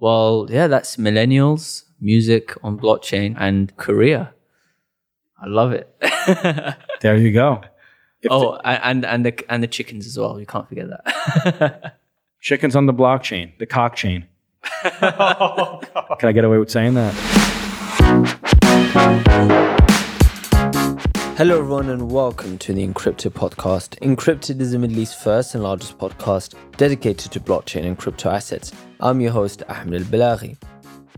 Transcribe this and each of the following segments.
Well, yeah, that's millennials, music on blockchain, and Korea. I love it. There you go. If oh, a- and and the and the chickens as well. You can't forget that. Chickens on the blockchain, the cock chain. Oh, Can I get away with saying that? Hello, everyone, and welcome to the Encrypted podcast. Encrypted is the Middle East's first and largest podcast dedicated to blockchain and crypto assets. I'm your host, Ahmed Al Balaghi.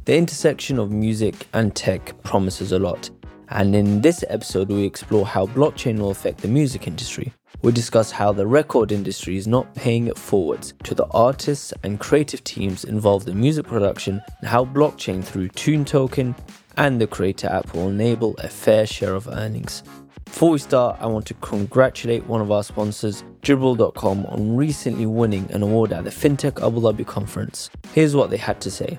The intersection of music and tech promises a lot, and in this episode, we explore how blockchain will affect the music industry. We discuss how the record industry is not paying it forwards to the artists and creative teams involved in music production, and how blockchain through Tune Token and the Cre8tor app will enable a fair share of earnings. Before we start, I want to congratulate one of our sponsors, Jibrel.com, on recently winning an award at the FinTech Abu Dhabi conference. Here's what they had to say.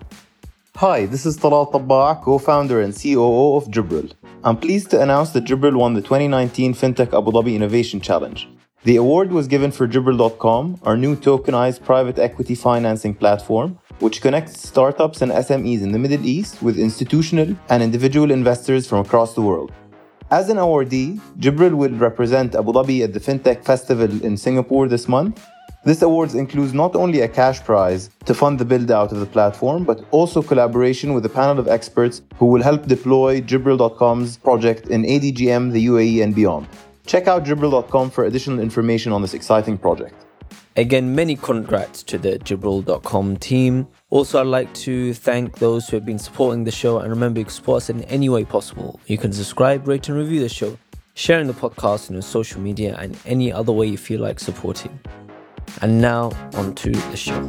Hi, this is Talal Tabbaa, co-founder and COO of Jibrel. I'm pleased to announce that Jibrel won the 2019 FinTech Abu Dhabi Innovation Challenge. The award was given for Jibrel.com, our new tokenized private equity financing platform, which connects startups and SMEs in the Middle East with institutional and individual investors from across the world. As an awardee, Jibrel will represent Abu Dhabi at the FinTech Festival in Singapore this month. This award includes not only a cash prize to fund the build out of the platform, but also collaboration with a panel of experts who will help deploy Jibrel.com's project in ADGM, the UAE, and beyond. Check out Jibrel.com for additional information on this exciting project. Again, many congrats to the Jibrel.com team. Also, I'd like to thank those who have been supporting the show and remember you can support us in any way possible. You can subscribe, rate, and review the show, sharing the podcast on your social media, and any other way you feel like supporting. And now, on to the show.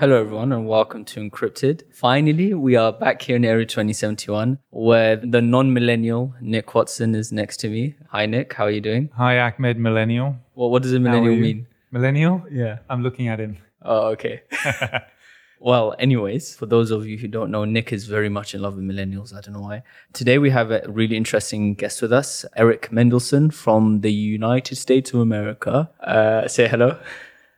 Hello, everyone, and welcome to Encrypted. Finally, we are back here in Area 2071, where the non-millennial Nic Watson is next to me. Hi, Nic. How are you doing? Hi, Ahmed Millennial. Well, what does a millennial mean? Millennial? Yeah. I'm looking at him. Oh, okay. well, anyways, for those of you who don't know, Nic is very much in love with millennials. I don't know why. Today we have a really interesting guest with us, Erik Mendelson from the United States of America. Uh, say hello.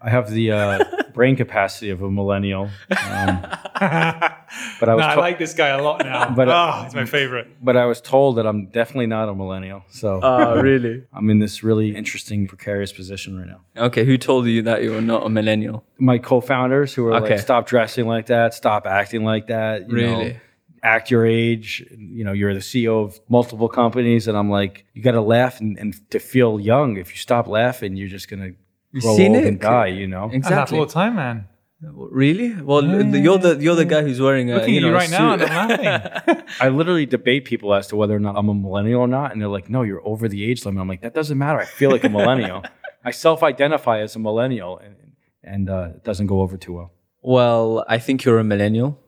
I have the uh, brain capacity of a millennial, um, but I was No, I to- like this guy a lot now. But, but uh, oh, he's my favorite. but I was told that I'm definitely not a millennial. So Oh, really? I'm in this really interesting, precarious position right now. Okay, who told you that you were not a millennial? My co-founders who are Okay. like, stop dressing like that, stop acting like that. You Really? Know, act your age. You know, you're the CEO of multiple companies, and I'm like, you got to laugh and, and to feel young. If you stop laughing, you're just gonna grow see, old Nic? and die. You know. Exactly. all the time, man. Really? Well, the- you're the you're the guy who's wearing a Looking you at know you right now, and suit. I'm laughing. I literally debate people as to whether or not I'm a millennial or not, and they're like, "No, you're over the age limit." I'm like, "That doesn't matter. I feel like a millennial. I self-identify as a millennial, and and uh, it doesn't go over too well." well, I think you're a millennial.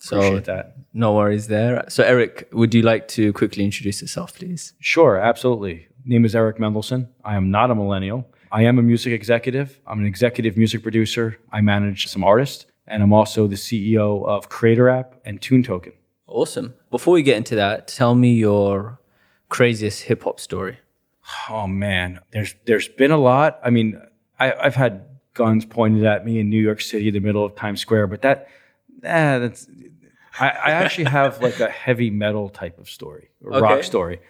So Appreciate that. no worries there. So Erik, would you like to quickly introduce yourself, please? Sure, absolutely. Name is Erik Mendelson. I am not a millennial. I am a music executive. I'm an executive music producer. I manage some artists, and I'm also the CEO of Cre8tor App and Tune Token. Awesome. Before we get into that, tell me your craziest hip hop story. Oh man, there's there's been a lot. I mean, I, I've had guns pointed at me in New York City, in the middle of Times Square, but that, eh, that's. I, I actually have like a heavy metal type of story, a Okay. rock story.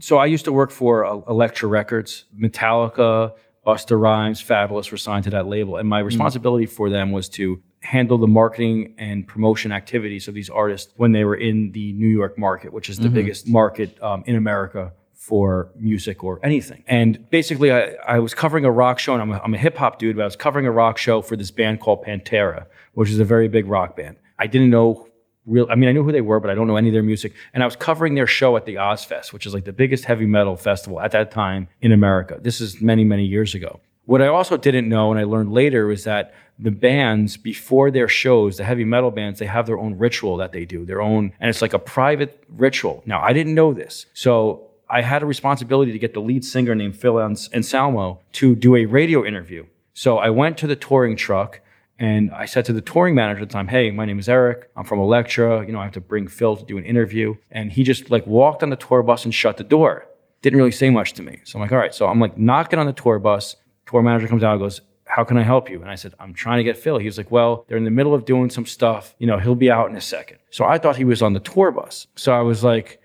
So I used to work for uh, Elektra Records, Metallica, Busta Rhymes, Fabolous were signed to that label, and my responsibility for them was to handle the marketing and promotion activities of these artists when they were in the New York market, which is the biggest market um, in America for music or anything. And basically, I, I was covering a rock show, and I'm a, I'm a hip hop dude, but I was covering a rock show for this band called Pantera, which is a very big rock band. I didn't know real. I mean, I knew who they were, but I don't know any of their music. And I was covering their show at the Ozzfest, which is like the biggest heavy metal festival at that time in America. This is many, many years ago. What I also didn't know, and I learned later, was that the bands before their shows, the heavy metal bands, they have their own ritual that they do, their own, and it's like a private ritual. Now, I didn't know this, so I had a responsibility to get the lead singer named Phil Ans- Anselmo to do a radio interview. So I went to the touring truck and I said to the touring manager at the time, "Hey, my name is Erik. I'm from Elektra. You know, I have to bring Phil to do an interview." And he just like walked on the tour bus and shut the door. Didn't really say much to me. So I'm like, "All right." So I'm like knocking on the tour bus. Tour manager comes out and goes, how can I help you? And I said, I'm trying to get Phil. He was like, well, they're in the middle of doing some stuff. You know, he'll be out in a second. So I thought he was on the tour bus. So I was like,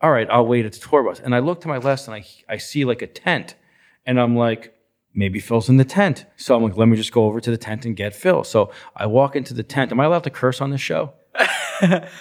all right, I'll wait at the tour bus. And I look to my left and I, I see like a tent. And I'm like, maybe Phil's in the tent. So I'm like, let me just go over to the tent and get Phil. So I walk into the tent. Am I allowed to curse on this show?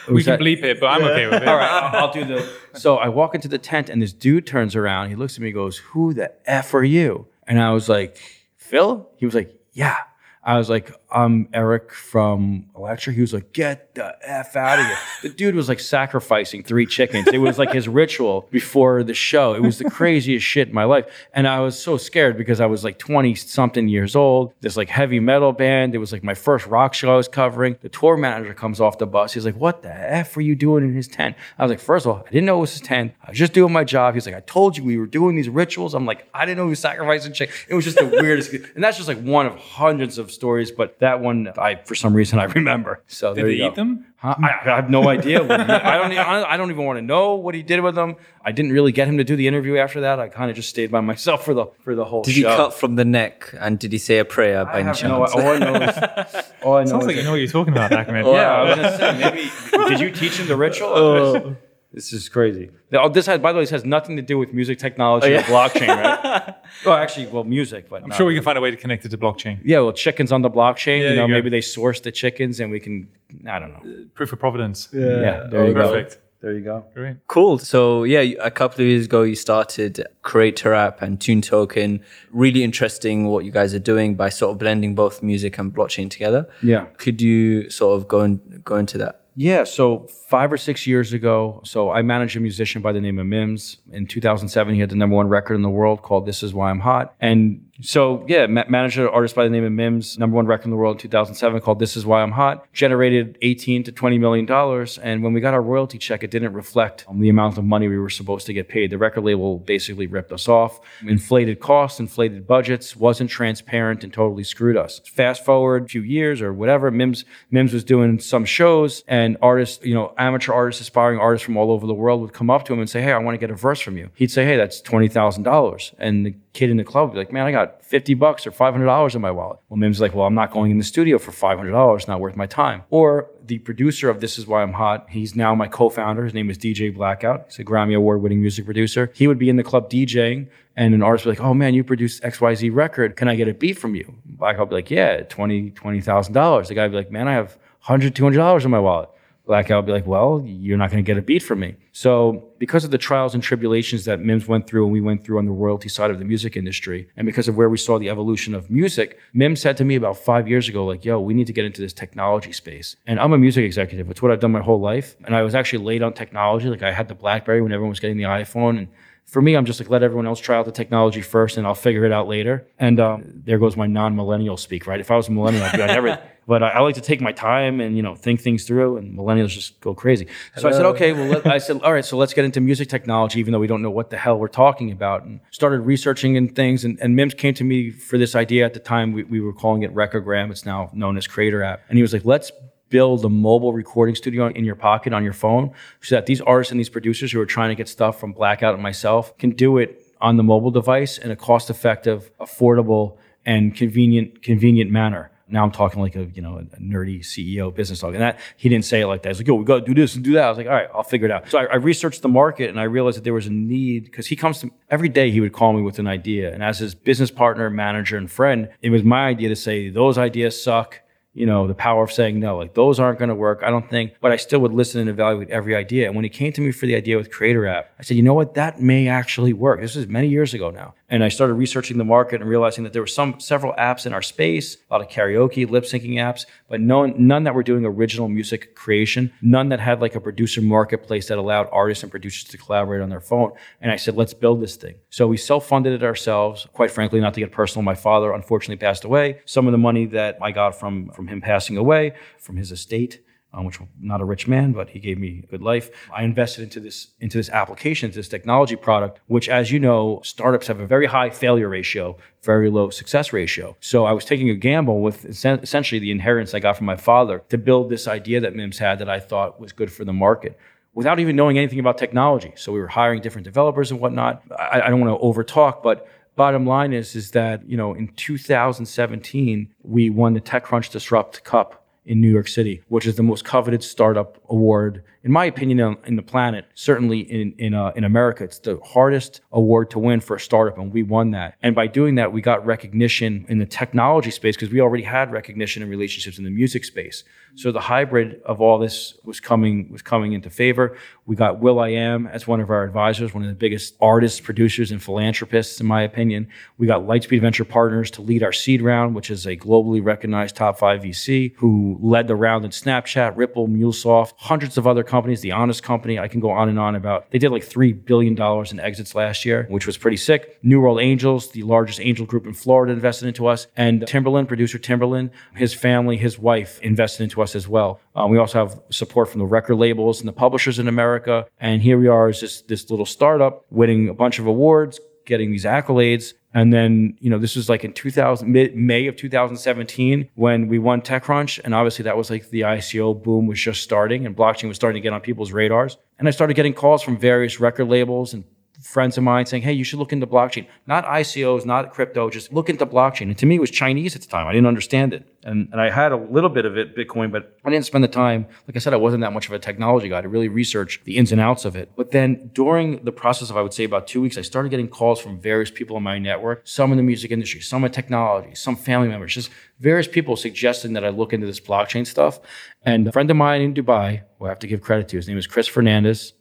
We can bleep it, but I'm okay with it. All right, I'll, I'll do the. So I walk into the tent and this dude turns around. He looks at me and goes, Who the F are you? And I was like, Phil? He was like, Yeah. I was like, I'm Erik from Elektra. He was like, get the F out of here. The dude was like sacrificing three chickens. It was like his ritual before the show. It was the craziest shit in my life. And I was so scared because I was like 20 something years old, this like heavy metal band. It was like my first rock show I was covering. The tour manager comes off the bus. He's like, what the F are you doing in his tent? I was like, first of all, I didn't know it was his tent. I was just doing my job. He's like, I told you we were doing these rituals. I'm like, I didn't know he was sacrificing chickens. It was just the weirdest. And that's just like one of hundreds of stories. But that one, I for some reason I remember. So Did there they you go. eat them? Huh? I, I have no idea. What I don't. Even, I don't even want to know what he did with them. I didn't really get him to do the interview after that. I kind of just stayed by myself for the for the whole Did show. he cut from the neck and did he say a prayer by I any have no, chance? all I know is, all I know Sounds is like you know what you're talking about, Ahmed. yeah, I was gonna say maybe. did you teach him the ritual? Oh. This is crazy. Oh, this has, by the way, this has nothing to do with music technology oh, or blockchain, right? well, actually, well, music, but I'm sure we can find a way to connect it to blockchain. Yeah, well, chickens on the blockchain. Yeah, you know, you maybe they source the chickens, and we can. I don't know. Uh, proof of providence. Yeah, there oh, you go. Perfect. There you go. Great. Cool. So yeah, a couple of years ago, you started Cre8tor App and Tune Token. Really interesting what you guys are doing by sort of blending both music and blockchain together. Yeah. Could you sort of go and go into that? Yeah, so five or six years ago, so I managed a musician by the name of Mims. In 2007, he had the number one record in the world called "This Is Why I'm Hot." And so, yeah, ma- managed an artist by the name of Mims, number one record in the world in 2007 called "This Is Why I'm Hot." Generated 18 to 20 million dollars, and when we got our royalty check, it didn't reflect um, the amount of money we were supposed to get paid. The record label basically ripped us off, inflated costs, inflated budgets, wasn't transparent, and totally screwed us. Fast forward a few years or whatever, Mims Mims was doing some shows, and artists, you know, amateur artists, aspiring artists from all over the world would come up to him and say, "Hey, I want to get a verse from you." He'd say, "Hey, that's twenty thousand dollars," and the kid in the club be like, "Man, I got fifty bucks or five hundred dollars in my wallet." Well, Mims like, "Well, I'm not going in the studio for five hundred dollars. Not worth my time." Or the producer of This Is Why I'm Hot, he's now my co-founder. His name is DJ Blackout. He's a Grammy Award-winning music producer. He would be in the club DJing. And an artist would be like, oh man, you produced XYZ record. Can I get a beat from you? Blackout would be like, yeah, $20,000, $20,000. The guy would be like, man, I have $100, $200 in my wallet. Blackout would be like, well, you're not going to get a beat from me. So, because of the trials and tribulations that Mims went through and we went through on the royalty side of the music industry, and because of where we saw the evolution of music, Mims said to me about five years ago, like, yo, we need to get into this technology space. And I'm a music executive. It's what I've done my whole life. And I was actually late on technology. Like, I had the Blackberry when everyone was getting the iPhone. And for me, I'm just like, let everyone else try out the technology first and I'll figure it out later. And um, there goes my non millennial speak, right? If I was a millennial, I'd be on everything. But I, I like to take my time and, you know, think things through, and millennials just go crazy. So I said, okay, well, I said, all right, so let's get into music technology, even though we don't know what the hell we're talking about. And started researching and things. And, and Mims came to me for this idea at the time. We, we were calling it Recogram. It's now known as Cre8tor App. And he was like, let's build a mobile recording studio in your pocket on your phone so that these artists and these producers who are trying to get stuff from Blackout and myself can do it on the mobile device in a cost effective, affordable, and convenient convenient manner. Now I'm talking like a you know a nerdy CEO business talk, and that he didn't say it like that. He's like, "Yo, we got to do this and do that." I was like, "All right, I'll figure it out." So I, I researched the market, and I realized that there was a need because he comes to every day. He would call me with an idea, and as his business partner, manager, and friend, it was my idea to say those ideas suck you know, the power of saying no. Like those aren't going to work. I don't think, but I still would listen and evaluate every idea. And when he came to me for the idea with Cre8tor App, I said, you know what? That may actually work. This is many years ago now. And I started researching the market and realizing that there were some several apps in our space, a lot of karaoke, lip syncing apps, but none, none that were doing original music creation, none that had like a producer marketplace that allowed artists and producers to collaborate on their phone. And I said, let's build this thing. So we self-funded it ourselves. Quite frankly, not to get personal, my father unfortunately passed away. Some of the money that I got from from him passing away, from his estate, um, which not a rich man, but he gave me a good life. I invested into this into this application, into this technology product, which, as you know, startups have a very high failure ratio, very low success ratio. So I was taking a gamble with essentially the inheritance I got from my father to build this idea that Mims had that I thought was good for the market. Without even knowing anything about technology. So we were hiring different developers and whatnot. I, I don't want to overtalk, but bottom line is is that you know in 2017 we won the TechCrunch Disrupt Cup in New York City, which is the most coveted startup award, in my opinion, in, in the planet. Certainly in in uh, in America, it's the hardest award to win for a startup, and we won that. And by doing that, we got recognition in the technology space because we already had recognition and relationships in the music space. So the hybrid of all this was coming was coming into favor. We got will.i.am as one of our advisors, one of the biggest artists, producers, and philanthropists, in my opinion. We got Lightspeed Venture Partners to lead our seed round, which is a globally recognized top five VC who led the round in Snapchat, Ripple, MuleSoft, hundreds of other companies, The Honest Company. I can go on and on about. They did like three billion dollars in exits last year, which was pretty sick. New World Angels, the largest angel group in Florida, invested into us, and Timbaland, producer Timbaland, his family, his wife invested into us as well. Um, we also have support from the record labels and the publishers in America. And here we are as this, this little startup winning a bunch of awards, getting these accolades. And then, you know, this was like in 2000, mid, May of 2017 when we won TechCrunch. And obviously that was like the ICO boom was just starting and blockchain was starting to get on people's radars. And I started getting calls from various record labels and friends of mine saying, hey, you should look into blockchain. Not ICOs, not crypto, just look into blockchain. And to me, it was Chinese at the time. I didn't understand it. And, and I had a little bit of it, Bitcoin, but I didn't spend the time. Like I said, I wasn't that much of a technology guy to really research the ins and outs of it. But then during the process of, I would say, about two weeks, I started getting calls from various people in my network, some in the music industry, some in technology, some family members, just various people suggesting that I look into this blockchain stuff. And a friend of mine in Dubai, who I have to give credit to, his name is Chris Fernandez.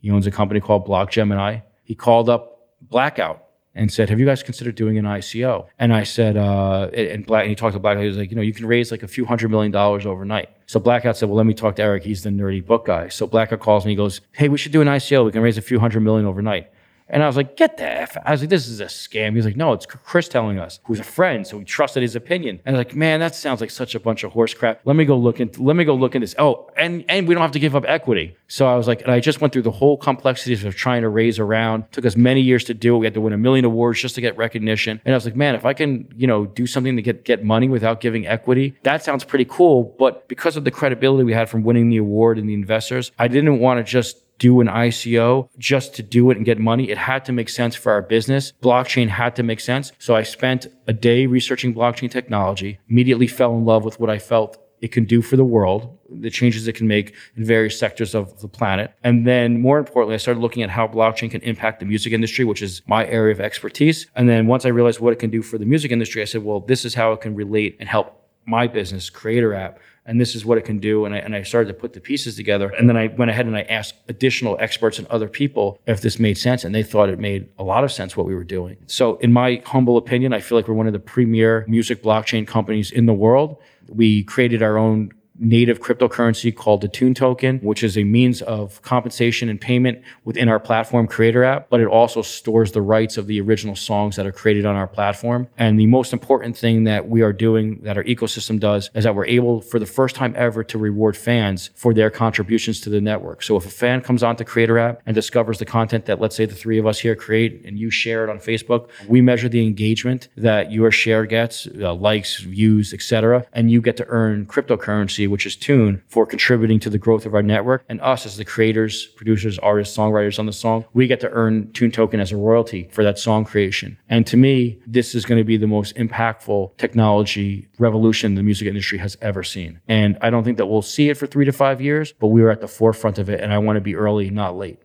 He owns a company called Block Gemini he called up Blackout and said, "Have you guys considered doing an ICO?" And I said, uh, and Black, and he talked to Blackout. He was like, "You know, you can raise like a few hundred million dollars overnight." So Blackout said, "Well, let me talk to Erik. He's the nerdy book guy." So Blackout calls me. He goes, "Hey, we should do an ICO. We can raise a few hundred million overnight." And I was like, get the F. I was like, this is a scam. He was like, no, it's Chris telling us, who's a friend. So we trusted his opinion. And I was like, man, that sounds like such a bunch of horse crap. Let me go look into, let me go look into this. Oh, and, and we don't have to give up equity. So I was like, and I just went through the whole complexities of trying to raise around. took us many years to do it. We had to win a million awards just to get recognition. And I was like, man, if I can, you know, do something to get, get money without giving equity, that sounds pretty cool. But because of the credibility we had from winning the award and the investors, I didn't want to just do an ICO just to do it and get money. It had to make sense for our business. Blockchain had to make sense. So I spent a day researching blockchain technology, immediately fell in love with what I felt it can do for the world, the changes it can make in various sectors of the planet. And then more importantly, I started looking at how blockchain can impact the music industry, which is my area of expertise. And then once I realized what it can do for the music industry, I said, well, this is how it can relate and help my business, Cre8tor App, and this is what it can do. And I, and I started to put the pieces together. And then I went ahead and I asked additional experts and other people if this made sense. And they thought it made a lot of sense what we were doing. So, in my humble opinion, I feel like we're one of the premier music blockchain companies in the world. We created our own native cryptocurrency called the Tune token, which is a means of compensation and payment within our platform Cre8tor app, but it also stores the rights of the original songs that are created on our platform. And the most important thing that we are doing that our ecosystem does is that we're able for the first time ever to reward fans for their contributions to the network. So if a fan comes onto Cre8tor app and discovers the content that let's say the three of us here create and you share it on Facebook, we measure the engagement that your share gets, uh, likes, views, etc., and you get to earn cryptocurrency which is Tune, for contributing to the growth of our network. And us as the creators, producers, artists, songwriters on the song, we get to earn Tune token as a royalty for that song creation. And to me, this is going to be the most impactful technology revolution the music industry has ever seen. And I don't think that we'll see it for three to five years, but we are at the forefront of it. And I want to be early, not late.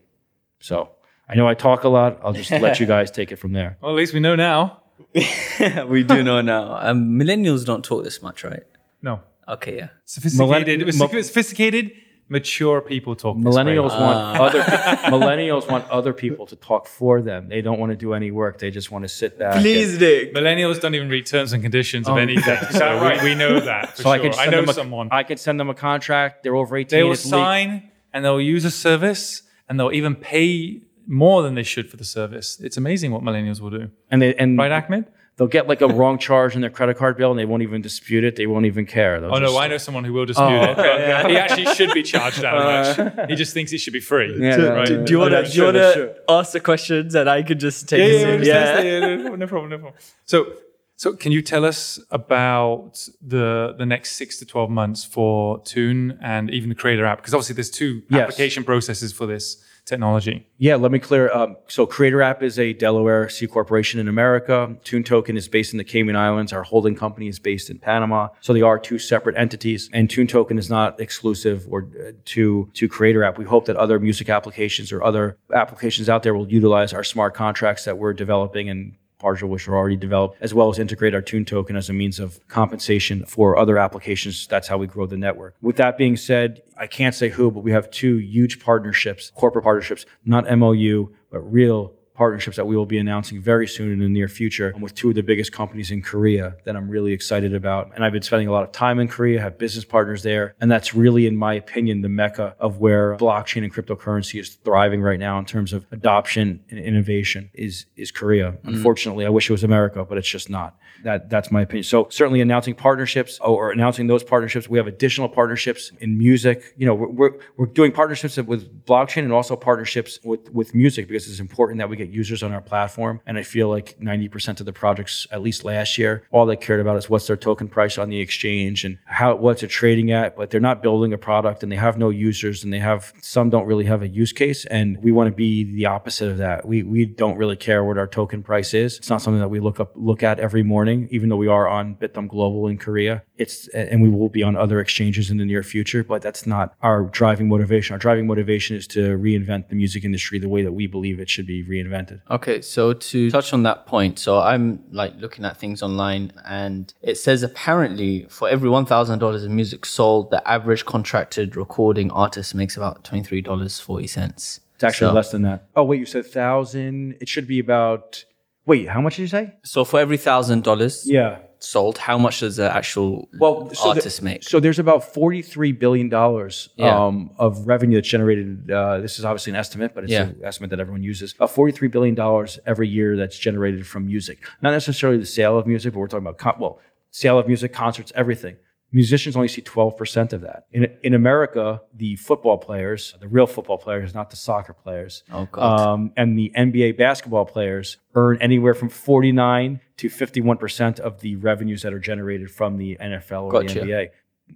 So I know I talk a lot. I'll just let you guys take it from there. Well, at least we know now. we do know now. Um, millennials don't talk this much, right? No. Okay, yeah. Sophisticated, Millenn- sophisticated, sophisticated, mature people talk. this way. Millennials want ah. other millennials want other people to talk for them. They don't want to do any work. They just want to sit back. and- Dick. Millennials don't even read terms and conditions of Oh, anything. is So right? we, we know that. For so I could can I send know them a, someone. I can send them a contract. They're over eighteen. they will it's legal. sign and they'll use a service and they'll even pay more than they should for the service. It's amazing what millennials will do. and they and Right, Ahmed? They'll get like a wrong charge in their credit card bill, and they won't even dispute it. They won't even care. They'll Oh no, I know someone who will dispute Oh, it. but He actually should be charged that uh, much. He just thinks it should be free. Yeah, right? Do, do you want to that's do you true, want that's to ask the questions and I could just take yeah, it? yeah, yeah, yeah, yeah, no, no problem, no problem. So, so can you tell us about the the next six to twelve months for Tune and even the Cre8tor app? Because obviously there's two Yes. application processes for this. Technology. Yeah, let me clear. Um, so, Cre8tor App is a Delaware C corporation in America. Tune Token is based in the Cayman Islands. Our holding company is based in Panama. So, they are two separate entities. And Tune Token is not exclusive or uh, to to Cre8tor App. We hope that other music applications or other applications out there will utilize our smart contracts that we're developing and partial which are already developed, as well as integrate our Tune token as a means of compensation for other applications. That's how we grow the network. With that being said, I can't say who, but we have two huge partnerships, corporate partnerships, not MOU, but real partnerships that we will be announcing very soon in the near future with two of the biggest companies in Korea that I'm really excited about. And I've been spending a lot of time in Korea, have business partners there. And that's really, in my opinion, the mecca of where blockchain and cryptocurrency is thriving right now in terms of adoption and innovation is, is Korea. Mm. Unfortunately, I wish it was America, but it's just not. That, that's my opinion. So certainly announcing partnerships or announcing those partnerships. We have additional partnerships in music. You know, we're, we're, we're doing partnerships with blockchain and also partnerships with, with music because it's important that we get get users on our platform. And I feel like 90% of the projects, at least last year, all they cared about is what's their token price on the exchange and how what's it trading at. But they're not building a product and they have no users and they have some don't really have a use case. And we want to be the opposite of that. We we don't really care what our token price is. It's not something that we look up look at every morning, even though we are on Bithumb Global in Korea. It's and we will be on other exchanges in the near future, but that's not our driving motivation. Our driving motivation is to reinvent the music industry the way that we believe it should be reinvented. Okay, so to touch on that point, so I'm like looking at things online and it says apparently for every $1,000 of music sold, the average contracted recording artist makes about $23.40. It's actually so, less than that. Oh, wait, you said 1000 It should be about, wait, how much did you say? So for every $1,000. Yeah sold, how much does the actual well, so artist the, make? So there's about forty-three billion dollars yeah. um, of revenue that's generated. Uh, this is obviously an estimate, but it's yeah. an estimate that everyone uses. About forty-three billion dollars every year that's generated from music. Not necessarily the sale of music, but we're talking about con- well, sale of music, concerts, everything musicians only see 12% of that. In, in America, the football players, the real football players, not the soccer players, oh, um, and the NBA basketball players earn anywhere from 49 to 51% of the revenues that are generated from the NFL or gotcha. the NBA.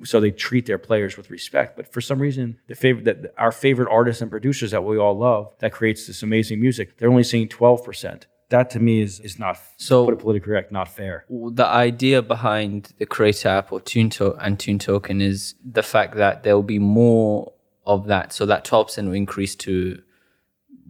So they treat their players with respect. But for some reason, the favorite that our favorite artists and producers that we all love that creates this amazing music, they're only seeing 12% that to me is is not so put it politically correct, not fair. The idea behind the Cre8tor app or Tune and Tune Token is the fact that there will be more of that, so that twelve percent will increase to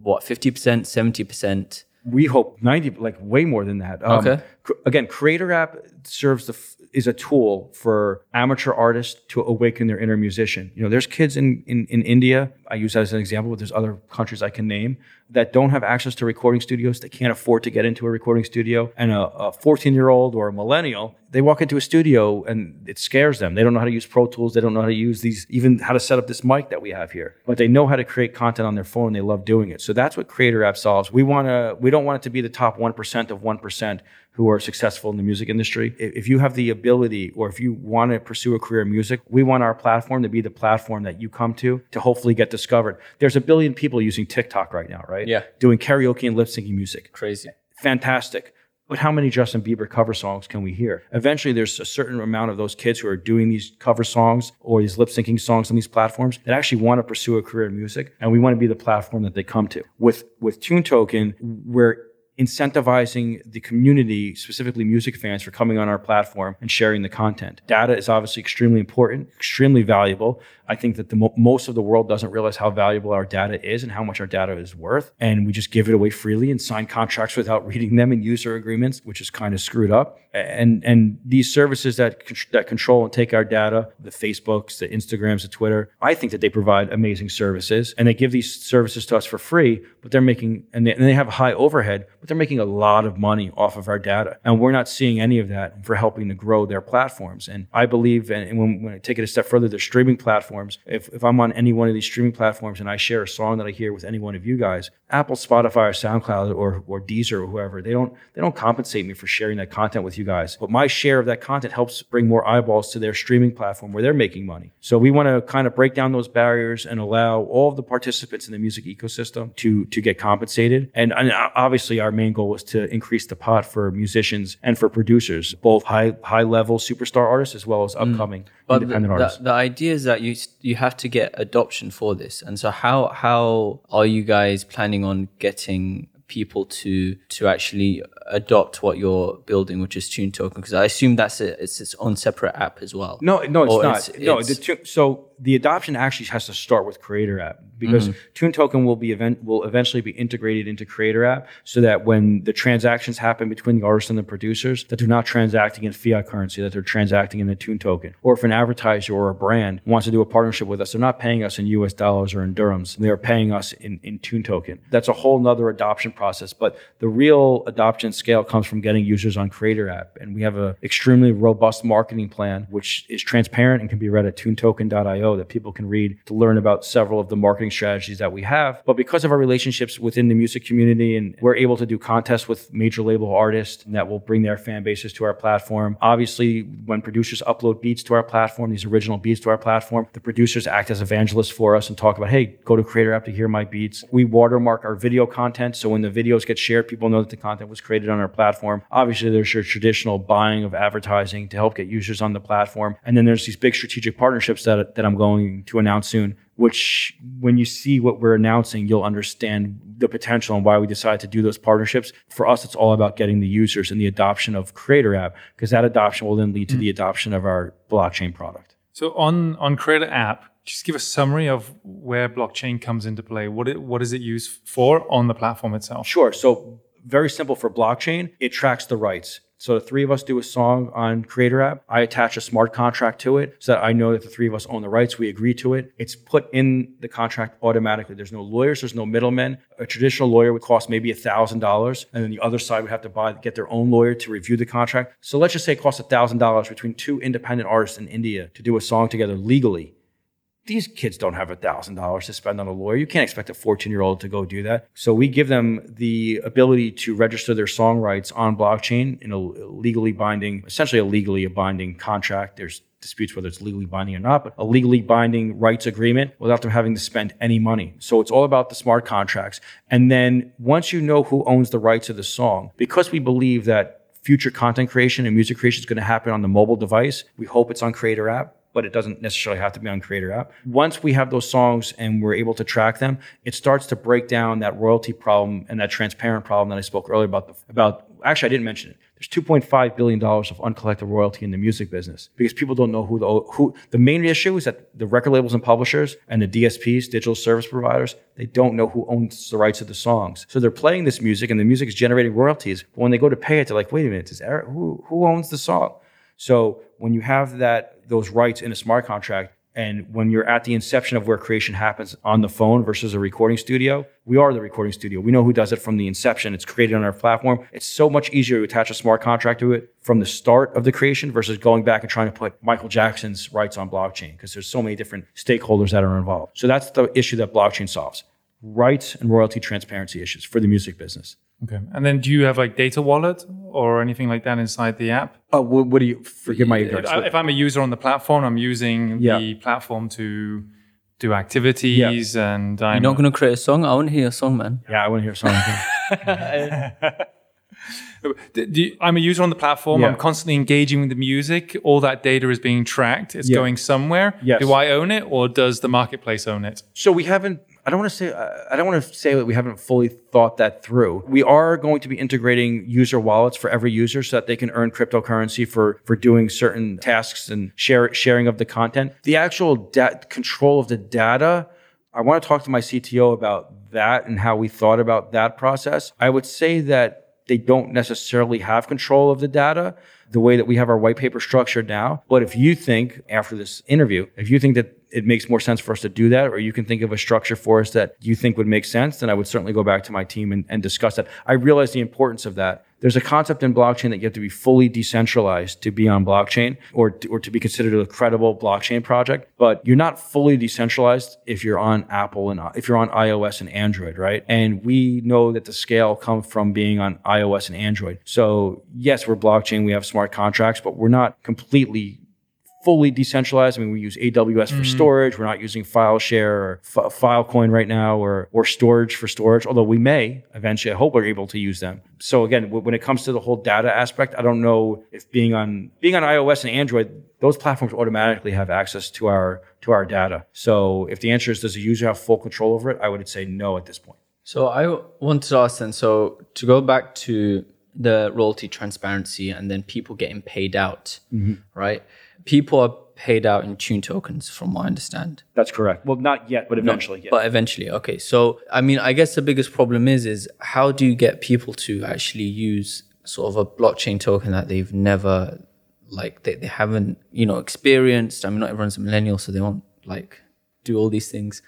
what fifty percent, seventy percent. We hope ninety, like way more than that. Um, okay. Again, Cre8tor app serves the is a tool for amateur artists to awaken their inner musician. You know, there's kids in, in, in India, I use that as an example, but there's other countries I can name that don't have access to recording studios, they can't afford to get into a recording studio, and a 14 year old or a millennial, they walk into a studio and it scares them. They don't know how to use Pro Tools, they don't know how to use these, even how to set up this mic that we have here, but they know how to create content on their phone. They love doing it. So that's what Cre8tor App solves. We want to, we don't want it to be the top 1% of 1% who are successful in the music industry. If you have the ability or if you want to pursue a career in music, we want our platform to be the platform that you come to to hopefully get discovered. There's a billion people using TikTok right now, right? Yeah. Doing karaoke and lip syncing music. Crazy. Fantastic. But how many Justin Bieber cover songs can we hear? Eventually, there's a certain amount of those kids who are doing these cover songs or these lip syncing songs on these platforms that actually want to pursue a career in music, and we want to be the platform that they come to. With with Tune Token, we're incentivizing the community, specifically music fans, for coming on our platform and sharing the content. Data is obviously extremely important, extremely valuable. I think that the mo- most of the world doesn't realize how valuable our data is and how much our data is worth. And we just give it away freely and sign contracts without reading them and user agreements, which is kind of screwed up. And and these services that that control and take our data, the Facebooks, the Instagrams, the Twitter, I think that they provide amazing services and they give these services to us for free, but they're making and they, and they have a high overhead, but they're making a lot of money off of our data. And we're not seeing any of that for helping to grow their platforms. And I believe, and when, when I take it a step further, the streaming platforms. If, if I'm on any one of these streaming platforms and I share a song that I hear with any one of you guys, Apple, Spotify, or SoundCloud, or or Deezer, or whoever, they don't they don't compensate me for sharing that content with you guys. But my share of that content helps bring more eyeballs to their streaming platform where they're making money. So we want to kind of break down those barriers and allow all of the participants in the music ecosystem to to get compensated. And, and uh, obviously, our our main goal was to increase the pot for musicians and for producers, both high high level superstar artists as well as upcoming Mm. But the, independent the, artists. the idea is that you you have to get adoption for this, and so how how are you guys planning on getting people to to actually adopt what you're building, which is Tune Token? Because I assume that's a, it's its own separate app as well. No, no, it's Or not. it's- no, it's- the so the adoption actually has to start with Cre8tor App because Mm-hmm. Tune Token will be event will eventually be integrated into Cre8tor App so that when the transactions happen between the artists and the producers, that they're not transacting in fiat currency, that they're transacting in the Tune Token. Or if an advertiser or a brand wants to do a partnership with us, they're not paying us in US dollars or in dirhams. They're paying us in, in Tune Token. That's a whole nother adoption process. But the real adoption scale comes from getting users on Cre8tor App. And we have an extremely robust marketing plan, which is transparent and can be read at tunetoken.io that people can read to learn about several of the marketing strategies that we have. But because of our relationships within the music community and we're able to do contests with major label artists that will bring their fan bases to our platform. Obviously, when producers upload beats to our platform, these original beats to our platform, the producers act as evangelists for us and talk about, hey, go to Cre8tor App to hear my beats. We watermark our video content. So when the videos get shared, people know that the content was created on our platform. Obviously, there's your traditional buying of advertising to help get users on the platform. And then there's these big strategic partnerships that, that I'm going to announce soon which when you see what we're announcing, you'll understand the potential and why we decided to do those partnerships. For us, it's all about getting the users and the adoption of Cre8tor App, because that adoption will then lead to hmm. the adoption of our blockchain product. So on on Cre8tor app, just give a summary of where blockchain comes into play. What it, what is it used for on the platform itself? Sure. So very simple for blockchain, it tracks the rights. So the three of us do a song on Cre8tor App. I attach a smart contract to it so that I know that the three of us own the rights. We agree to it. It's put in the contract automatically. There's no lawyers. There's no middlemen. A traditional lawyer would cost maybe thousand dollars, and then the other side would have to buy get their own lawyer to review the contract. So let's just say it costs thousand dollars between two independent artists in India to do a song together legally these kids don't have a thousand dollars to spend on a lawyer. You can't expect a 14 year old to go do that. So we give them the ability to register their song rights on blockchain in a legally binding, essentially a legally binding contract. There's disputes whether it's legally binding or not, but a legally binding rights agreement without them having to spend any money. So it's all about the smart contracts. And then once you know who owns the rights of the song, because we believe that future content creation and music creation is going to happen on the mobile device, we hope it's on Cre8tor app but it doesn't necessarily have to be on Cre8tor app. Once we have those songs and we're able to track them, it starts to break down that royalty problem and that transparent problem that I spoke earlier about. The, about actually, I didn't mention it. There's 2.5 billion dollars of uncollected royalty in the music business because people don't know who the who. The main issue is that the record labels and publishers and the DSPs, digital service providers, they don't know who owns the rights of the songs. So they're playing this music and the music is generating royalties. But when they go to pay it, they're like, wait a minute, is Erik, who who owns the song? So when you have that those rights in a smart contract, and when you're at the inception of where creation happens on the phone versus a recording studio, we are the recording studio. We know who does it from the inception. It's created on our platform. It's so much easier to attach a smart contract to it from the start of the creation versus going back and trying to put Michael Jackson's rights on blockchain because there's so many different stakeholders that are involved. So that's the issue that blockchain solves. Rights and royalty transparency issues for the music business. Okay. And then do you have like data wallet or anything like that inside the app? Oh, what, what do you forgive my ignorance? If, if I'm a user on the platform, I'm using Yeah. the platform to do activities yeah. and I'm You're not going to create a song? I want to hear a song, man. yeah, I want to hear a song. do you- I'm a user on the platform. Yeah. I'm constantly engaging with the music. All that data is being tracked. It's Yeah. going somewhere. Yes. Do I own it or does the marketplace own it? So we haven't. I don't want to say. I don't want to say that we haven't fully thought that through. We are going to be integrating user wallets for every user, so that they can earn cryptocurrency for for doing certain tasks and share sharing of the content. The actual da- control of the data. I want to talk to my CTO about that and how we thought about that process. I would say that they don't necessarily have control of the data the way that we have our white paper structured now. But if you think after this interview, if you think that it makes more sense for us to do that, or you can think of a structure for us that you think would make sense, then I would certainly go back to my team and, and discuss that. I realize the importance of that. There's a concept in blockchain that you have to be fully decentralized to be on blockchain or, or to be considered a credible blockchain project. But you're not fully decentralized if you're on Apple and if you're on iOS and Android, right? And we know that the scale comes from being on iOS and Android. So yes, we're blockchain, we have smart contracts, but we're not completely fully decentralized. I mean, we use AWS for mm-hmm. storage. We're not using FileShare or F- Filecoin right now, or or Storj for storage. Although we may eventually, I hope we're able to use them. So again, w- when it comes to the whole data aspect, I don't know if being on being on iOS and Android, those platforms automatically have access to our to our data. So if the answer is does the user have full control over it, I would say no at this point. So I wanted to ask then, so to go back to the royalty transparency and then people getting paid out, mm-hmm. right? People are paid out in tune tokens from what I understand. That's correct. Well, not yet, but eventually, yeah. But eventually, okay. So I mean, I guess the biggest problem is is how do you get people to actually use sort of a blockchain token that they've never like they, they haven't, you know, experienced. I mean not everyone's a millennial, so they won't like do all these things.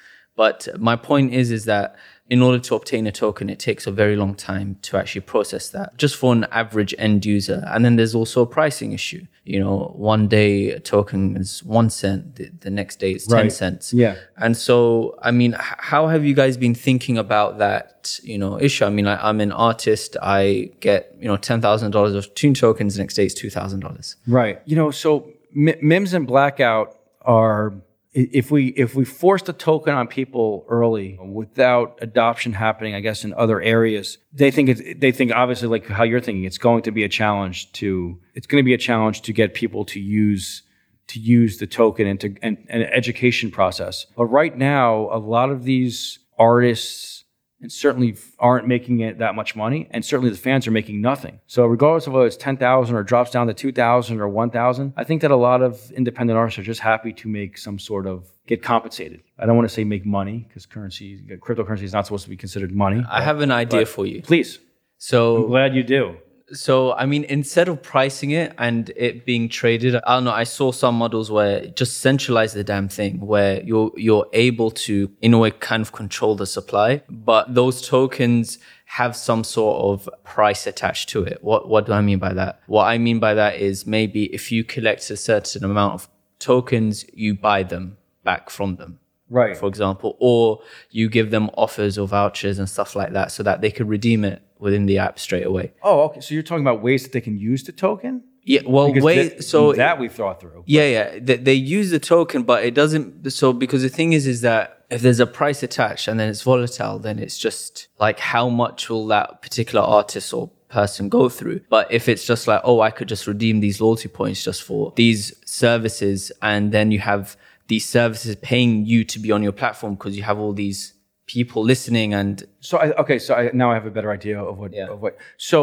But my point is is that in order to obtain a token, it takes a very long time to actually process that, just for an average end user. And then there's also a pricing issue. You know, one day a token is one cent, the, the next day it's 10 Right. cents. Yeah. And so, I mean, how have you guys been thinking about that, you know, issue? I mean, I, I'm an artist. I get, you know, $10,000 of tune tokens. The next day it's $2,000. Right. You know, so M- MIMS and blackout are if we if we force the token on people early without adoption happening, I guess in other areas, they think it's they think obviously like how you're thinking, it's going to be a challenge to it's going to be a challenge to get people to use to use the token and to and an education process. But right now, a lot of these artists and certainly aren't making it that much money, and certainly the fans are making nothing. So regardless of whether it's ten thousand or drops down to two thousand or one thousand, I think that a lot of independent artists are just happy to make some sort of get compensated. I don't want to say make money because currency, cryptocurrency is not supposed to be considered money. I have an idea for you. Please, So, glad you do. So, I mean, instead of pricing it and it being traded, I don't know. I saw some models where just centralize the damn thing, where you're you're able to, in a way, kind of control the supply, but those tokens have some sort of price attached to it. What what do I mean by that? What I mean by that is maybe if you collect a certain amount of tokens, you buy them back from them Right. for example, or you give them offers or vouchers and stuff like that so that they could redeem it within the app straight away. Oh, okay. So you're talking about ways that they can use the token? Yeah, well, Because wait, that- so that we've thought through. yeah, yeah, they, they use the token, but it doesn't. So because the thing is, is that if there's a price attached and then it's volatile, then it's just like how much will that particular artist or person go through. But if it's just like, oh, I could just redeem these loyalty points just for these services, and then you have these services paying you to be on your platform because you have all these people listening and So I, okay, so I, now I have a better idea of what Yeah. of what. So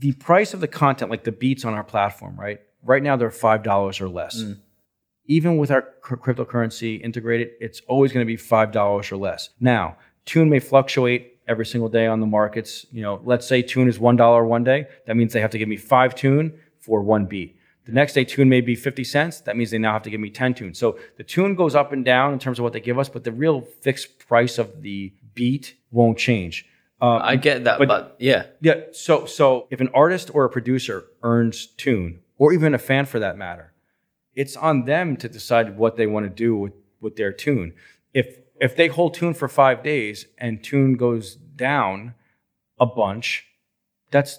the price of the content, like the beats on our platform, right? Right now they're five dollars or less. Mm. Even with our cr- cryptocurrency integrated, it's always going to be five dollars or less. Now, tune may fluctuate every single day on the markets. You know, let's say tune is one dollar one day. That means they have to give me five tune for one beat. The next day, tune may be 50 cents. That means they now have to give me 10 tunes. So the tune goes up and down in terms of what they give us, but the real fixed price of the beat won't change. Um, I get that, But- but, yeah, yeah. So so if an artist or a producer earns tune, or even a fan for that matter, it's on them to decide what they want to do with, with their tune. If if they hold tune for five days and tune goes down a bunch, that's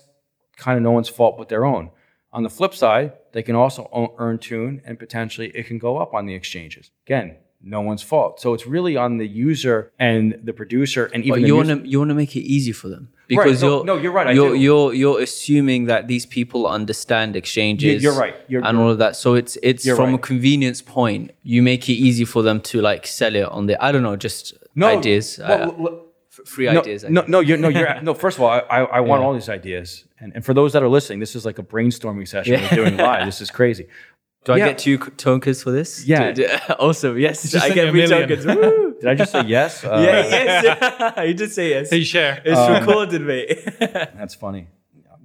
kind of no one's fault but their own. On the flip side, they can also earn tune and potentially it can go up on the exchanges. Again, no one's fault. So it's really on the user and the producer and even but you want to you want to make it easy for them because no, you're no, you're right, You're you're you're assuming that these people understand exchanges. you're right, you're- and all of that. So it's it's from a convenience point. You make it easy for them to like sell it on the I don't know just ideas, well, free no, ideas. I no, guess. no, you're no, you're no. First of all, I, I, I want all these ideas, and, and for those that are listening, this is like a brainstorming session Yeah. we're doing live. This is crazy. Do I get two tokens for this? Yeah. Do- do- awesome. Yes, I sent get you a tokens. Did I just say yes? Uh, yeah, yes. you did say yes. Hey, share. It's Um, recorded, mate. That's funny.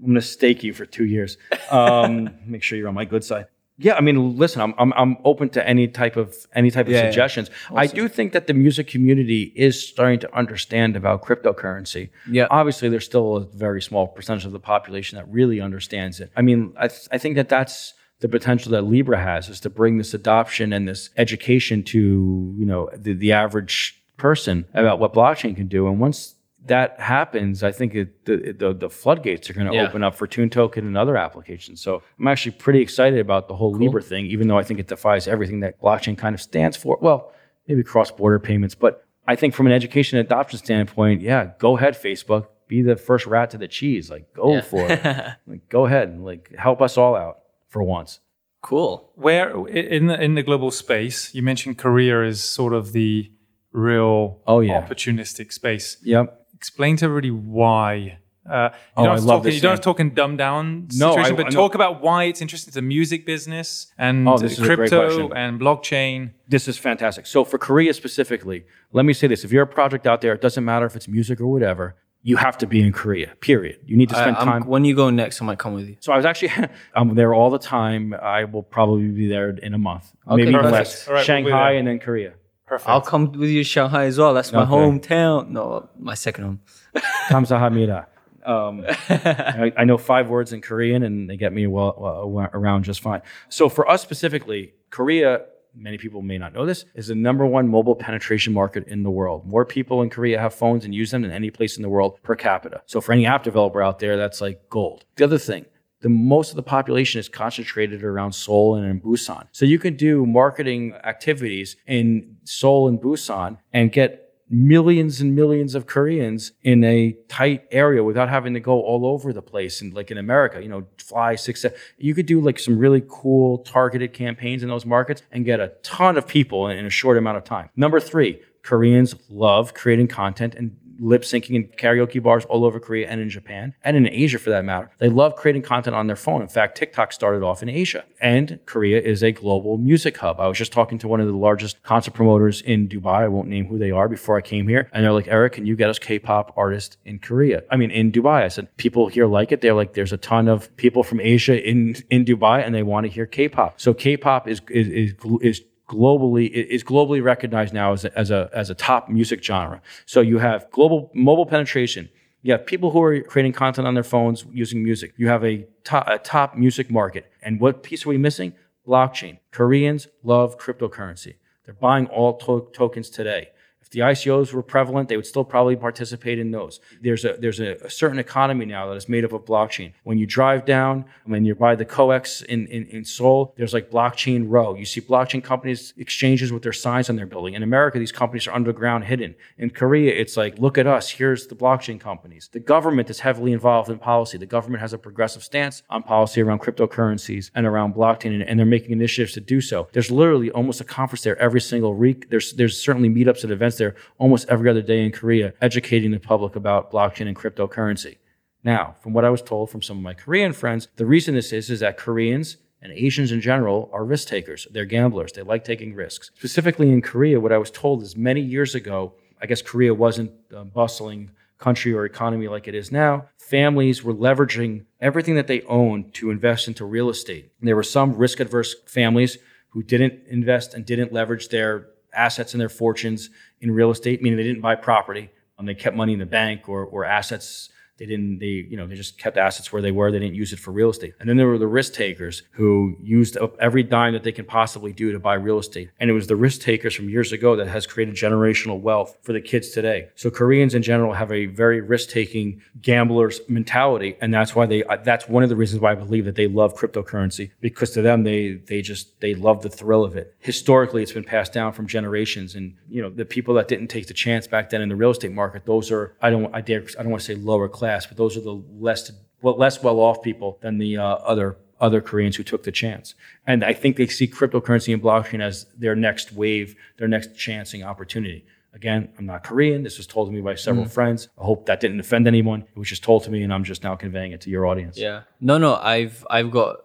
I'm gonna stake you for two years. Um, make sure you're on my good side. Yeah, I mean, listen, I'm I'm, I'm open to any type of any type of Yeah, yeah. suggestions. I do think that the music community is starting to understand about cryptocurrency. Yeah. obviously, there's still a very small percentage of the population that really understands it. I mean, I th- I think that that's the potential that Libra has is to bring this adoption and this education to you know the, the average person about what blockchain can do. And once that happens, I think it, the, the the floodgates are going to Yeah. open up for Tune Token and other applications. So I'm actually pretty excited about the whole Libra thing, even though I think it defies everything that blockchain kind of stands for. Well, maybe cross-border payments, but I think from an education adoption standpoint, yeah, go ahead, Facebook, be the first rat to the cheese. Like, go Yeah. for it. like, go ahead and like help us all out for once. Cool. Where in the in the global space, you mentioned Korea is sort of the real Oh, yeah. opportunistic space. Yep. Explain to everybody why. Uh, you Oh, don't I have to love talk, this, You don't have to talk in dumbed down No, situation, I- but I know. talk about why it's interesting to the music business and Oh, this is a great crypto and blockchain. This is fantastic. So for Korea specifically, let me say this: if you're a project out there, it doesn't matter if it's music or whatever, you have to be in Korea. Period. You need to spend I'm- time. when you go next, I might come with you. So I was actually I'm there all the time. I will probably be there in a month, Okay, maybe even perfect. less. All right, we'll Shanghai and then Korea. Perfect. I'll come with you to Shanghai as well. That's my Okay. hometown. No, my second home. Kamsahamnida. Um, I, I know five words in Korean, and they get me well, well around just fine. So for us specifically, Korea. Many people may not know this is the number one mobile penetration market in the world. More people in Korea have phones and use them than any place in the world per capita. So for any app developer out there, that's like gold. The other thing, the most of the population is concentrated around Seoul and in Busan. So you can do marketing activities in Seoul and Busan and get millions and millions of Koreans in a tight area without having to go all over the place. And like in America, you know, fly six, seven, you could do like some really cool targeted campaigns in those markets and get a ton of people in, in a short amount of time. Number three, Koreans love creating content and lip syncing in karaoke bars all over Korea and in Japan and in Asia for that matter. They love creating content on their phone. In fact, TikTok started off in Asia. And Korea is a global music hub. I was just talking to one of the largest concert promoters in Dubai. I won't name who they are before I came here. And they're like, Erik, can you get us K-pop artists in Korea? I mean, in Dubai. I said, people here like it. They're like, there's a ton of people from Asia in, in Dubai and they want to hear K-pop. So K-pop is, is, is, is globally is globally recognized now as a, as a as a top music genre. So you have global mobile penetration. You have people who are creating content on their phones using music. You have a top, a top music market. And what piece are we missing? Blockchain. Koreans love cryptocurrency. They're buying all to- tokens today. If the ICOs were prevalent, they would still probably participate in those. There's a there's a, a certain economy now that is made up of blockchain. When you drive down, when you're by the COEX in, in, in Seoul, there's like blockchain row. You see blockchain companies exchanges with their signs on their building. In America, these companies are underground hidden. In Korea, it's like, look at us, here's the blockchain companies. The government is heavily involved in policy. The government has a progressive stance on policy around cryptocurrencies and around blockchain, and, and they're making initiatives to do so. There's literally almost a conference there every single week. There's there's certainly meetups and events there almost every other day in Korea, educating the public about blockchain and cryptocurrency. Now, from what I was told from some of my Korean friends, the reason this is is that Koreans and Asians in general are risk takers. They're gamblers. They like taking risks. Specifically in Korea, what I was told is many years ago, I guess Korea wasn't a bustling country or economy like it is now. Families were leveraging everything that they owned to invest into real estate. And there were some risk adverse families who didn't invest and didn't leverage their assets and their fortunes in real estate, meaning they didn't buy property. And they kept money in the bank or, or assets they didn't, they, you know, they just kept assets where they were. They didn't use it for real estate. And then there were the risk takers who used every dime that they can possibly do to buy real estate. And it was the risk takers from years ago that has created generational wealth for the kids today. So Koreans in general have a very risk taking gamblers mentality. And that's why they, that's one of the reasons why I believe that they love cryptocurrency because to them, they, they just, they love the thrill of it. Historically, it's been passed down from generations. And, you know, the people that didn't take the chance back then in the real estate market, those are, I don't, I dare, I don't want to say lower class but those are the less well, less well off people than the uh, other other Koreans who took the chance. And I think they see cryptocurrency and blockchain as their next wave, their next chancing opportunity. Again, I'm not Korean. This was told to me by several Mm. friends. I hope that didn't offend anyone. It was just told to me, and I'm just now conveying it to your audience. Yeah. No, no. I've I've got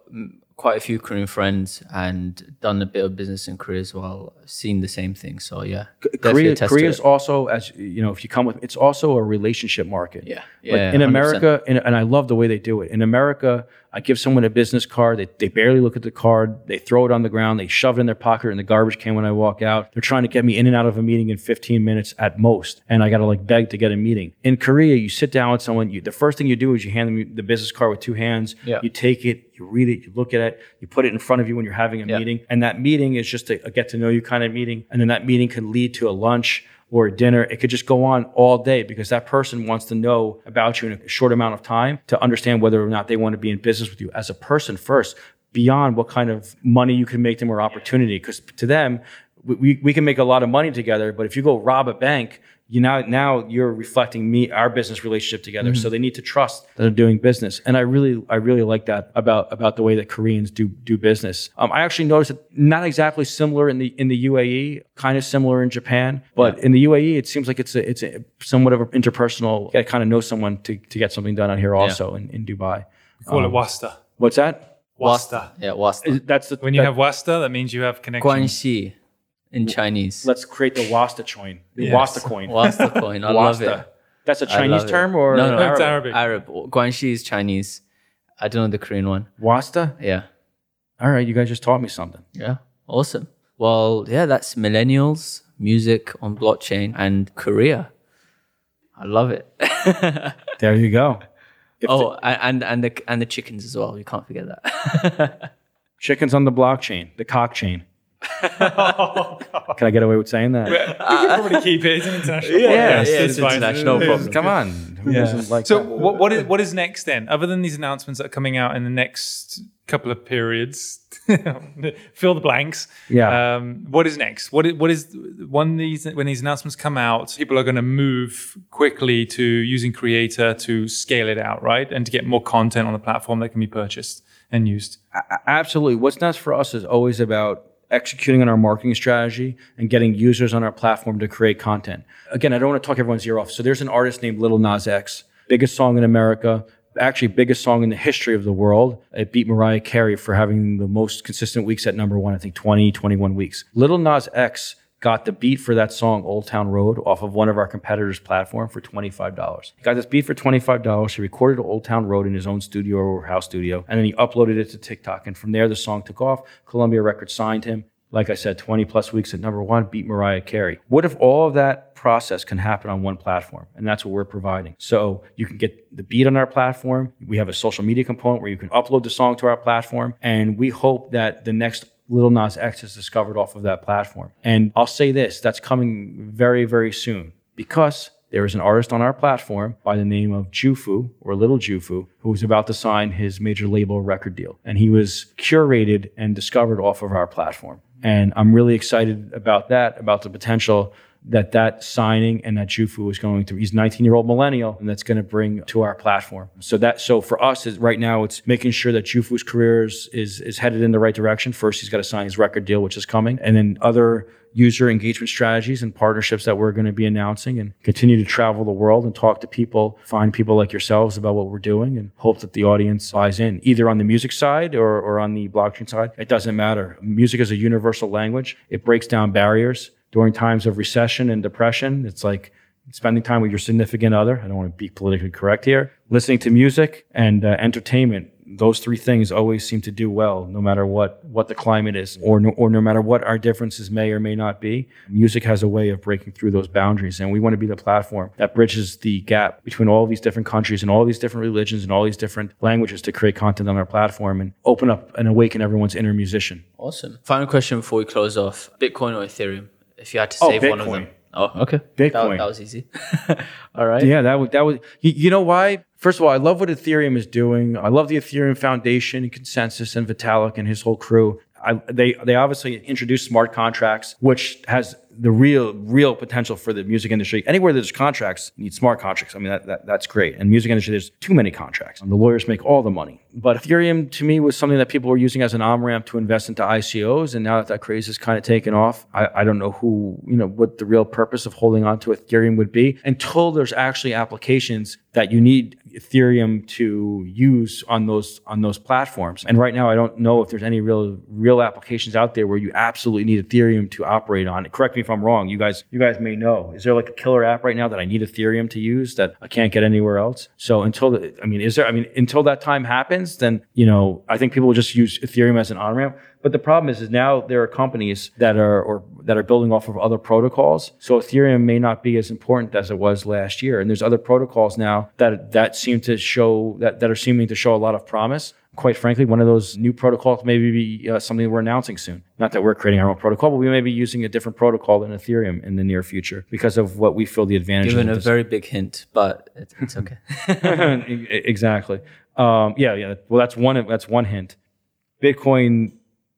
quite a few Korean friends and done a bit of business in Korea as well. Seen the same thing. So yeah. Korea, Korea is also, as you know, if you come with, it's also a relationship market. Yeah. Like Yeah. in 100%. America, and, and I love the way they do it. In America, I give someone a business card. They, they barely look at the card. They throw it on the ground. They shove it in their pocket or in the garbage can when I walk out. They're trying to get me in and out of a meeting in 15 minutes at most. And I got to like beg to get a meeting. In Korea, you sit down with someone. You, the first thing you do is you hand them the business card with two hands. Yeah. You take it, you read it, you look at it, you put it in front of you when you're having a Yeah. meeting. And that meeting is just a, a get to know you kind of meeting. And then that meeting can lead to a lunch or dinner. It could just go on all day because that person wants to know about you in a short amount of time to understand whether or not they want to be in business with you as a person first, beyond what kind of money you can make them or opportunity. Because to them, we, we can make a lot of money together, but if you go rob a bank, you now now you're reflecting me our business relationship together. So they need to trust that they're doing business, and I really I really like that about about the way that Koreans do do business. Um, I actually noticed it not exactly similar in the in the UAE, kind of similar in Japan, but in the UAE it seems like it's a it's a somewhat of an interpersonal. You got to kind of know someone to to get something done out here also in, in Dubai. We call it wasta. What's that? Wasta. Yeah, wasta. That's the When you that- have wasta, that means you have connection. Guanxi in Chinese. Let's create the Wasta coin. The Yes. Wasta coin. Wasta coin. I love it. Wasta. That's a Chinese term or no, no, No, it's Arabic. Arabic. Arab. Guanxi is Chinese. I don't know the Korean one. Wasta? Yeah. All right, you guys just taught me something. Yeah. Awesome. Well, yeah, that's millennials, music on blockchain, and Korea. I love it. There you go. Oh, if oh, a- and and the and the chickens as well. You can't forget that. Chickens on the blockchain, the cock chain. Can I get away with saying that? You can probably keep it. It's an international Yeah, podcast. yeah, it's fine. international, no problem. Come on. Who doesn't like So that? what, what is what is next then? Other than these announcements that are coming out in the next couple of periods, fill the blanks. Yeah. Um, what is next? What is, what is when these when these announcements come out? People are going to move quickly to using Cre8tor to scale it out, right, and to get more content on the platform that can be purchased and used. A- Absolutely. What's next for us is always about executing on our marketing strategy and getting users on our platform to create content. Again, I don't want to talk everyone's ear off. So there's an artist named Lil Nas X, biggest song in America, actually biggest song in the history of the world. It beat Mariah Carey for having the most consistent weeks at number one, I think 20, 21 weeks. Lil Nas X got the beat for that song Old Town Road off of one of our competitors' platform for $25. He got this beat for $25. He recorded Old Town Road in his own studio or house studio, and then he uploaded it to TikTok. And from there, the song took off. Columbia Records signed him. Like I said, 20 plus weeks at number one, beat Mariah Carey. What if all of that process can happen on one platform? And that's what we're providing. So you can get the beat on our platform. We have a social media component where you can upload the song to our platform. And we hope that the next Lil Nas X is discovered off of that platform. And I'll say this that's coming very, very soon because there is an artist on our platform by the name of Jufu or Little Jufu who was about to sign his major label record deal. And he was curated and discovered off of our platform. And I'm really excited about that, about the potential that that signing and that Jufu is going to. He's 19 year old millennial, and that's going to bring to our platform. So that so for us is right now it's making sure that Jufu's career is, is is headed in the right direction. First, he's got to sign his record deal, which is coming, and then other user engagement strategies and partnerships that we're going to be announcing and continue to travel the world and talk to people, find people like yourselves about what we're doing and hope that the audience buys in either on the music side or, or on the blockchain side. It doesn't matter. Music is a universal language. It breaks down barriers during times of recession and depression. It's like spending time with your significant other. I don't want to be politically correct here. Listening to music and uh, entertainment. Those three things always seem to do well, no matter what what the climate is, or no, or no matter what our differences may or may not be. Music has a way of breaking through those boundaries, and we want to be the platform that bridges the gap between all these different countries and all these different religions and all these different languages to create content on our platform and open up and awaken everyone's inner musician. Awesome. Final question before we close off: Bitcoin or Ethereum? If you had to Oh, save one of them. Oh, okay. Bitcoin. That, that was easy. All right. Yeah, that was that was. You, you know why? First of all, I love what Ethereum is doing. I love the Ethereum Foundation and ConsenSys and Vitalik and his whole crew. I, they they obviously introduced smart contracts, which has the real real potential for the music industry. Anywhere there's contracts, you need smart contracts. I mean that, that that's great. And music industry, there's too many contracts. And the lawyers make all the money. But Ethereum to me was something that people were using as an on ramp to invest into ICOs. And now that that craze has kind of taken off, I, I don't know who you know what the real purpose of holding on to Ethereum would be until there's actually applications that you need Ethereum to use on those on those platforms. And right now, I don't know if there's any real real applications out there where you absolutely need Ethereum to operate on. Correct me if I'm wrong. You guys you guys may know. Is there like a killer app right now that I need Ethereum to use that I can't get anywhere else? So until the, I mean, is there? I mean, until that time happens, then you know, I think people will just use Ethereum as an on ramp. But the problem is, is now there are companies that are or that are building off of other protocols. So Ethereum may not be as important as it was last year. And there's other protocols now that that seem to show that that are seeming to show a lot of promise. Quite frankly, one of those new protocols maybe be uh, something we're announcing soon. Not that we're creating our own protocol, but we may be using a different protocol than Ethereum in the near future because of what we feel the advantage. Given a this- very big hint, but it, it's okay. Exactly. Um, yeah, yeah. Well, that's one. That's one hint. Bitcoin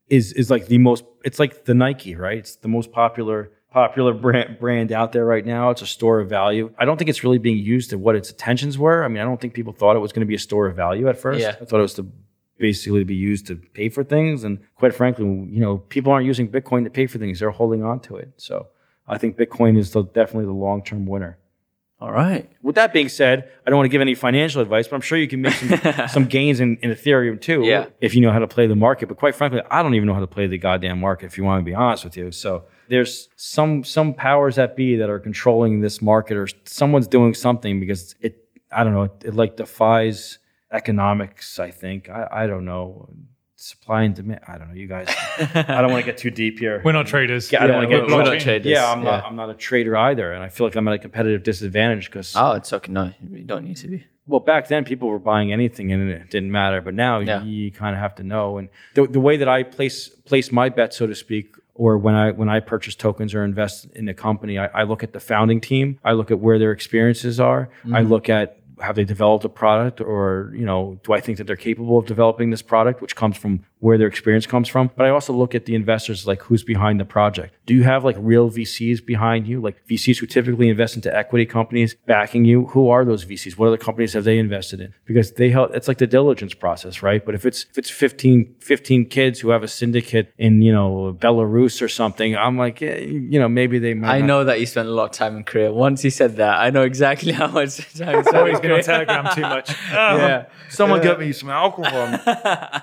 is is like the most. It's like the Nike, right? It's the most popular popular brand brand out there right now. It's a store of value. I don't think it's really being used to what its intentions were. I mean, I don't think people thought it was going to be a store of value at first. Yeah. I thought it was to basically to be used to pay for things. And quite frankly, you know, people aren't using Bitcoin to pay for things; they're holding on to it. So I think Bitcoin is the, definitely the long term winner. All right. With that being said, I don't want to give any financial advice, but I'm sure you can make some, some gains in, in Ethereum too, Yeah. if you know how to play the market. But quite frankly, I don't even know how to play the goddamn market. If you want to be honest with you, so there's some some powers that be that are controlling this market, or someone's doing something because it. I don't know. It, it like defies economics. I think. I, I don't know. Supply and demand. I don't know. You guys. I don't want to get too deep here. We're not traders. Yeah, I don't want to we're- get. we're blockchain. not traders. Yeah, I'm not. I'm not a trader either, and I feel like I'm at a competitive disadvantage because Oh, it's okay. No, you don't need to be. well, back then people were buying anything and it didn't matter. But now Yeah. you kind of have to know. And the, the way that I place place my bet, so to speak, or when I when I purchase tokens or invest in a company, I, I look at the founding team. I look at where their experiences are. I mm-hmm. look at have they developed a product or you know do i think that they're capable of developing this product which comes from where their experience comes from? But i also look at the investors like who's behind the project. Do you have like real vcs behind you? Like vcs who typically invest into equity companies backing you? Who are those vcs what other companies have they invested in? Because they help it's like the diligence process right? But if it's if it's 15 15 kids who have a syndicate in you know belarus or something i'm like eh, you know maybe they might I not- know that you spent a lot of time in Korea. Once you said that, I know exactly how much time you spent Oh, in he's been on Korea. Telegram too much. Yeah. someone get me some alcohol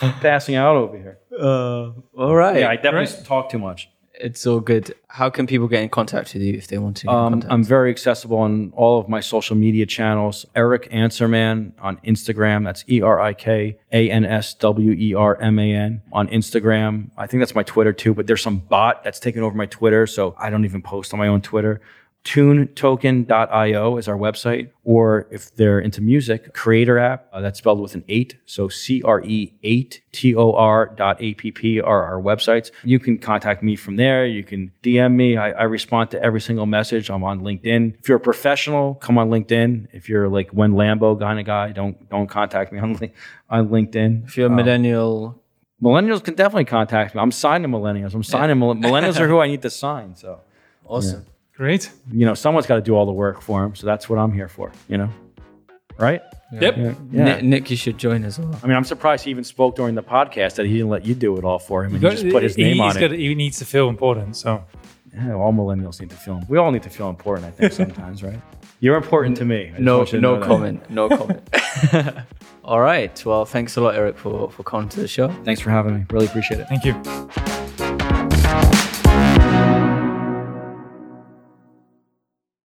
I'm passing out over here All right. yeah i definitely talk too much it's all good. How can people get in contact with you if they want to? Um. I'm very accessible on all of my social media channels. Erik Answerman on Instagram. That's E R I K A N S W E R M A N on Instagram. I think that's my Twitter too, but there's some bot that's taken over my Twitter, so I don't even post on my own Twitter. TuneToken.io is our website, or if they're into music, Cre8tor app. Uh, that's spelled with an eight, so C R E eight T O R dot A P P are our websites. You can contact me from there. You can DM me. I, I respond to every single message. I'm on LinkedIn. If you're a professional, come on LinkedIn. If you're like when Lambo kind of guy, don't don't contact me on on LinkedIn. if you're a millennial, Millennials can definitely contact me. I'm signing millennials. I'm signing mill- millennials are who I need to sign. So awesome. Great. you know, someone's got to do all the work for him. So that's what I'm here for. You know, right? Yep. Yeah. Nick, Nick, you should join as well. I mean, I'm surprised he even spoke during the podcast that he didn't let you do it all for him and he just put his name he's on got- it. he needs to feel important. So Yeah, all millennials need to feel. We all need to feel important. I think sometimes, right? You're important to me. No, to no know that. comment. No comment. all right. Well, thanks a lot, Erik, for for coming to the show. Thanks for having me. Really appreciate it. thank you.